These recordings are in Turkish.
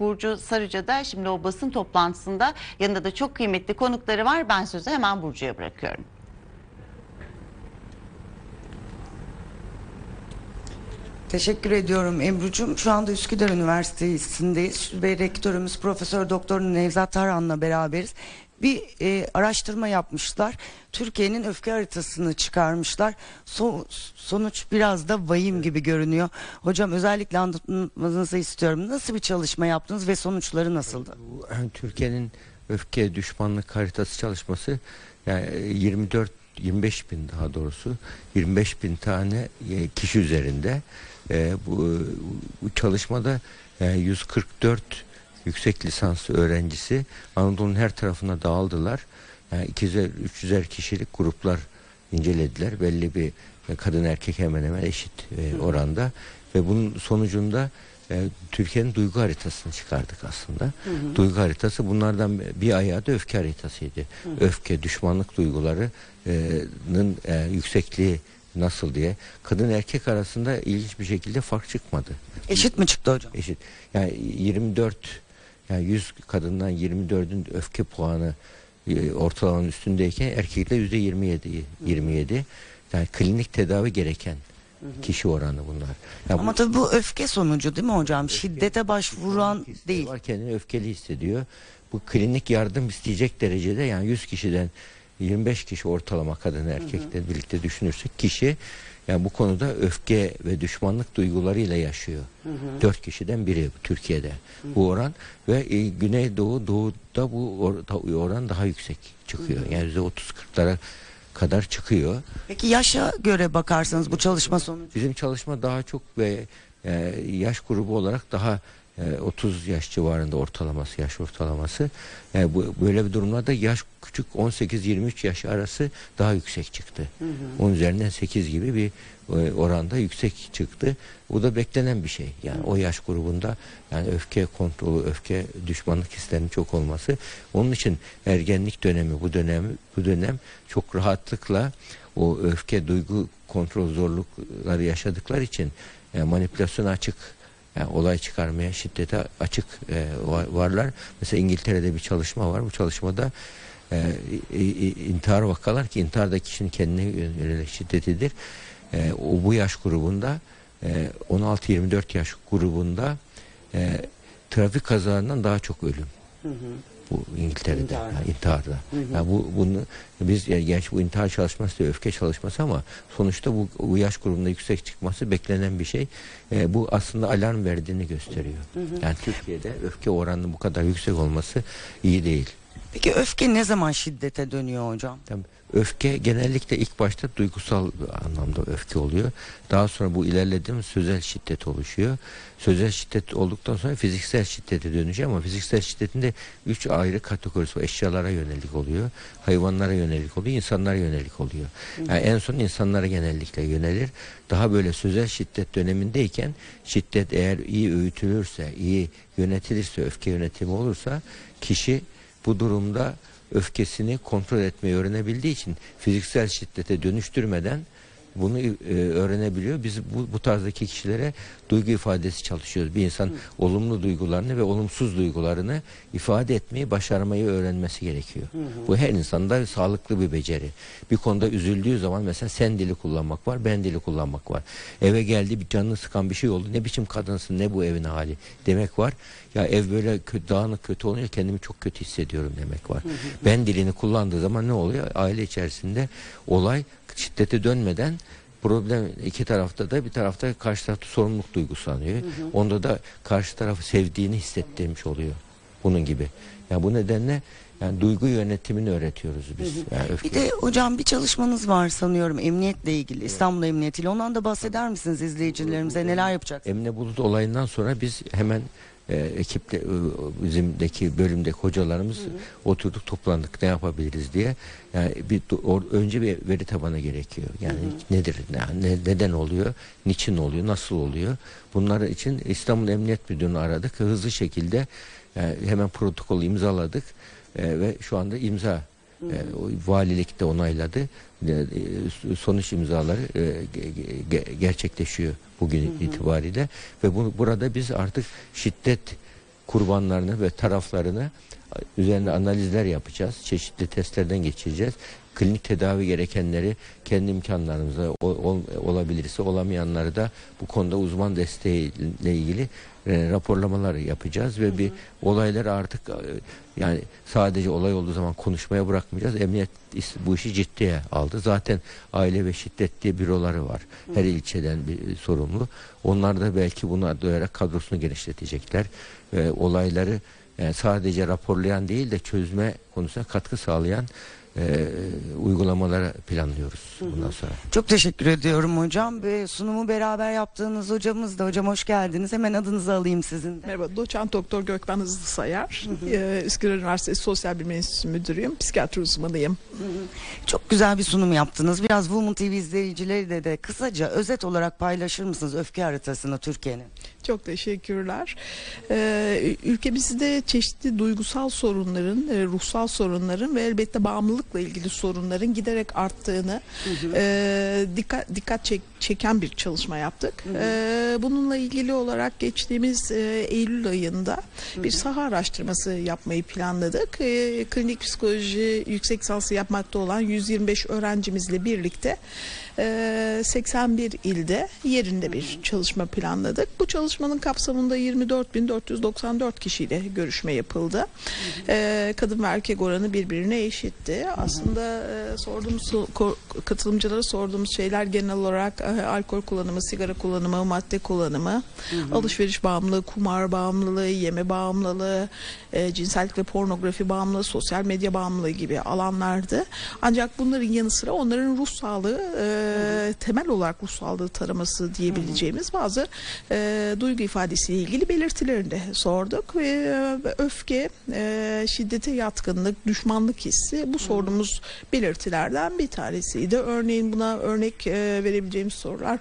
Burcu Sarıca da şimdi o basın toplantısında yanında da çok kıymetli konukları var. Ben sözü hemen Burcu'ya bırakıyorum. Teşekkür ediyorum Ebru'cum. Şu anda Üsküdar Üniversitesi'ndeyiz ve rektörümüz Profesör Doktor Nevzat Tarhan'la beraberiz. Bir e, araştırma yapmışlar. Türkiye'nin öfke haritasını çıkarmışlar. So- sonuç biraz da vahim gibi görünüyor. Hocam özellikle anlatmanızı istiyorum. Nasıl bir çalışma yaptınız ve sonuçları nasıldı? Yani Türkiye'nin öfke düşmanlık haritası çalışması yani 24 25 bin daha doğrusu 25 bin tane e, kişi üzerinde E, bu, bu çalışmada yani 144 yüksek lisans öğrencisi Anadolu'nun her tarafına dağıldılar. Yani 200'er 300'er kişilik gruplar incelediler. Belli bir e, kadın erkek hemen hemen eşit e, oranda ve bunun sonucunda e, Türkiye'nin duygu haritasını çıkardık aslında. Duygu haritası bunlardan bir ayağı da öfke haritasıydı. Öfke, düşmanlık duygularının e, yüksekliği nasıl diye. Kadın erkek arasında ilginç bir şekilde fark çıkmadı. Eşit mi çıktı hocam? Eşit. Yani 24 yani 100 kadından 24'ün öfke puanı e, ortalamanın üstündeyken erkekte yüzde 27 27 yani klinik tedavi gereken kişi oranı bunlar. Yani Ama bu- tabii bu öfke sonucu değil mi hocam? Şiddete başvuran değil. Var, kendini öfkeli hissediyor. Bu klinik yardım isteyecek derecede yani 100 kişiden 25 kişi ortalama kadın erkekle birlikte düşünürsek kişi yani bu konuda öfke ve düşmanlık duygularıyla yaşıyor. Dört kişiden biri Türkiye'de bu oran ve e, Güneydoğu Doğu'da bu or- oran daha yüksek çıkıyor. Yani yüzde 30-40'lara kadar çıkıyor. Peki yaşa göre bakarsanız bu çalışma sonucu Bizim çalışma daha çok ve e, yaş grubu olarak daha e, 30 yaş civarında ortalaması, yaş ortalaması. E, bu böyle bir durumlarda yaş küçük 18-23 yaş arası daha yüksek çıktı. Onun üzerinden 8 gibi bir e, oranda yüksek çıktı. Bu da beklenen bir şey. Yani o yaş grubunda yani öfke kontrolü, öfke düşmanlık hislerinin çok olması. Onun için ergenlik dönemi bu dönemi bu dönem çok rahatlıkla o öfke duygu kontrol zorlukları yaşadıkları için e, manipülasyona açık yani olay çıkarmaya şiddete açık e, var- varlar. Mesela İngiltere'de bir çalışma var. Bu çalışmada e, i- intihar vakalar ki intihar da kişinin kendine yönelik şiddetidir. E, o bu yaş grubunda e, 16-24 yaş grubunda e, trafik kazalarından daha çok ölüm. Bu İngiltere'de İntiharda. yani intiharda. Yani bu bunu biz yani gerçi bu intihar çalışması da öfke çalışması ama sonuçta bu, bu yaş grubunda yüksek çıkması beklenen bir şey. Ee, bu aslında alarm verdiğini gösteriyor. Yani Türkiye'de öfke oranının bu kadar yüksek olması iyi değil. Peki öfke ne zaman şiddete dönüyor hocam? Tabii öfke genellikle ilk başta duygusal anlamda öfke oluyor. Daha sonra bu ilerlediğimiz sözel şiddet oluşuyor. Sözel şiddet olduktan sonra fiziksel şiddete dönüşüyor ama fiziksel şiddetin de üç ayrı kategorisi var. Eşyalara yönelik oluyor, hayvanlara yönelik oluyor, insanlara yönelik oluyor. Yani en son insanlara genellikle yönelir. Daha böyle sözel şiddet dönemindeyken şiddet eğer iyi öğütülürse, iyi yönetilirse, öfke yönetimi olursa kişi bu durumda öfkesini kontrol etmeyi öğrenebildiği için fiziksel şiddete dönüştürmeden bunu e, öğrenebiliyor. Biz bu, bu tarzdaki kişilere duygu ifadesi çalışıyoruz. Bir insan olumlu duygularını ve olumsuz duygularını ifade etmeyi, başarmayı öğrenmesi gerekiyor. Bu her insanda sağlıklı bir beceri. Bir konuda üzüldüğü zaman mesela sen dili kullanmak var, ben dili kullanmak var. Eve geldi bir canını sıkan bir şey oldu. Ne biçim kadınsın, ne bu evin hali demek var. Ya ev böyle kötü, dağınık kötü olunca kendimi çok kötü hissediyorum demek var. Ben dilini kullandığı zaman ne oluyor? Aile içerisinde olay şiddete dönmeden problem iki tarafta da bir tarafta karşı tarafta sorumluluk duygusu anıyor. Onda da karşı tarafı sevdiğini hissettirmiş oluyor. Bunun gibi. Yani bu nedenle yani duygu yönetimini öğretiyoruz biz. Yani öfke- Bir de hocam bir çalışmanız var sanıyorum emniyetle ilgili İstanbul Emniyeti ile ondan da bahseder misiniz izleyicilerimize neler yapacaksınız? Emine Bulut olayından sonra biz hemen e, ekiple e, bizimdeki bölümdeki hocalarımız oturduk toplandık ne yapabiliriz diye. Yani bir or- önce bir veri tabanı gerekiyor. Yani nedir? Ne, ne- neden oluyor? Niçin oluyor? Nasıl oluyor? Bunlar için İstanbul Emniyet Müdürü'nü aradık. Hızlı şekilde e, hemen protokolü imzaladık. E, ve şu anda imza e, o valilik de onayladı. E, e, sonuç imzaları e, ge- ge- gerçekleşiyor bugün itibariyle ve bunu burada biz artık şiddet kurbanlarını ve taraflarını üzerinde analizler yapacağız. Çeşitli testlerden geçireceğiz. Klinik tedavi gerekenleri kendi imkanlarımıza ol- ol- olabilirse olamayanları da bu konuda uzman desteğiyle ilgili e, raporlamalar yapacağız ve bir olayları artık e, yani sadece olay olduğu zaman konuşmaya bırakmayacağız. Emniyet bu işi ciddiye aldı. Zaten aile ve şiddet diye büroları var. Her ilçeden bir e, sorumlu. Onlar da belki buna doyarak kadrosunu genişletecekler. E, olayları yani sadece raporlayan değil de çözme konusuna katkı sağlayan e, uygulamaları planlıyoruz bundan sonra. Çok teşekkür ediyorum hocam ve sunumu beraber yaptığınız hocamız da hocam hoş geldiniz. Hemen adınızı alayım sizin de. Merhaba, doçent doktor Gökmen Hızlı Sayar. Ee, Üsküdar Üniversitesi Sosyal Bilimler Enstitüsü Müdürüyüm. Psikiyatri uzmanıyım. Çok güzel bir sunum yaptınız. Biraz Woman TV izleyicileri de, de kısaca özet olarak paylaşır mısınız öfke haritasını Türkiye'nin? Çok teşekkürler. Ee, ülkemizde çeşitli duygusal sorunların, e, ruhsal sorunların ve elbette bağımlılıkla ilgili sorunların giderek arttığını e, dikkat dikkat çek- çeken bir çalışma yaptık. Ee, bununla ilgili olarak geçtiğimiz e, Eylül ayında bir saha araştırması yapmayı planladık. E, klinik psikoloji yüksek lisansı yapmakta olan 125 öğrencimizle birlikte e, 81 ilde yerinde bir çalışma planladık. Bu çalışmanın kapsamında 24.494 kişiyle görüşme yapıldı. E, kadın ve erkek oranı birbirine eşitti. Aslında e, sorduğumuz katılımcılara sorduğumuz şeyler genel olarak e, alkol kullanımı, sigara kullanımı, madde kullanımı, alışveriş bağımlılığı, kumar bağımlılığı, yeme bağımlılığı, e, cinsellik ve pornografi bağımlılığı, sosyal medya bağımlılığı gibi alanlardı. Ancak bunların yanı sıra onların ruh sağlığı e, temel olarak ruh sağlığı taraması diyebileceğimiz bazı e, duygu ifadesiyle ilgili belirtilerini de sorduk ve e, öfke, e, şiddete yatkınlık, düşmanlık hissi bu sorduğumuz belirtilerden bir tanesiydi. Örneğin buna örnek e, verebileceğimiz sorular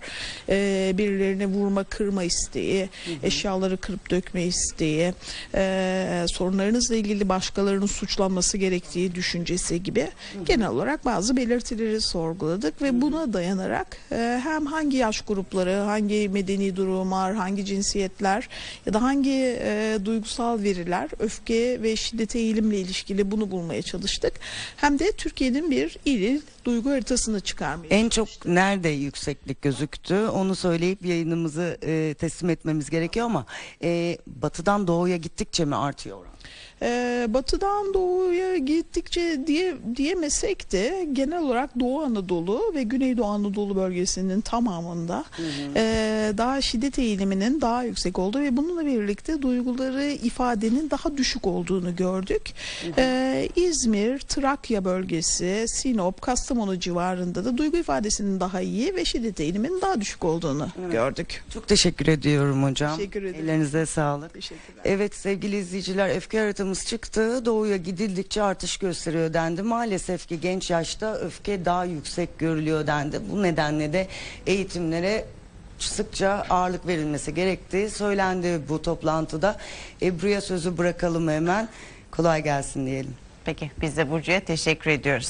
e, birilerine vurma, kırma isteği, eşyaları kırıp dökme isteği, e, sorunlarınızla ilgili başkalarının suçlanması gerektiği düşüncesi gibi genel olarak bazı belirtileri sorguladık ve buna dayanarak e, hem hangi yaş grupları, hangi medeni durumlar, hangi cinsiyetler ya da hangi e, duygusal veriler öfke ve şiddete eğilimle ilişkili bunu bulmaya çalıştık. Hem de Türkiye'nin bir il duygu haritasını çıkarmaya En çok nerede yükseklik gözüktü onu söyleyip yayınımızı e, teslim etmemiz gerekiyor ama e, batıdan doğuya gittikçe mi artıyor oran? Ee, batıdan doğuya gittikçe diye diyemesek de genel olarak Doğu Anadolu ve Güneydoğu Anadolu bölgesinin tamamında ee, daha şiddet eğiliminin daha yüksek olduğu ve bununla birlikte duyguları ifadenin daha düşük olduğunu gördük. Ee, İzmir, Trakya bölgesi, Sinop, Kastamonu civarında da duygu ifadesinin daha iyi ve şiddet eğiliminin daha düşük olduğunu gördük. Çok teşekkür ediyorum hocam. Teşekkür ederim. Ellerinize sağlık. Teşekkürler. Evet sevgili izleyiciler öfke haritamız çıktı. Doğuya gidildikçe artış gösteriyor dendi. Maalesef ki genç yaşta öfke daha yüksek görülüyor dendi. Bu nedenle de eğitimlere sıkça ağırlık verilmesi gerektiği söylendi bu toplantıda. Ebru'ya sözü bırakalım hemen. Kolay gelsin diyelim. Peki biz de Burcu'ya teşekkür ediyoruz.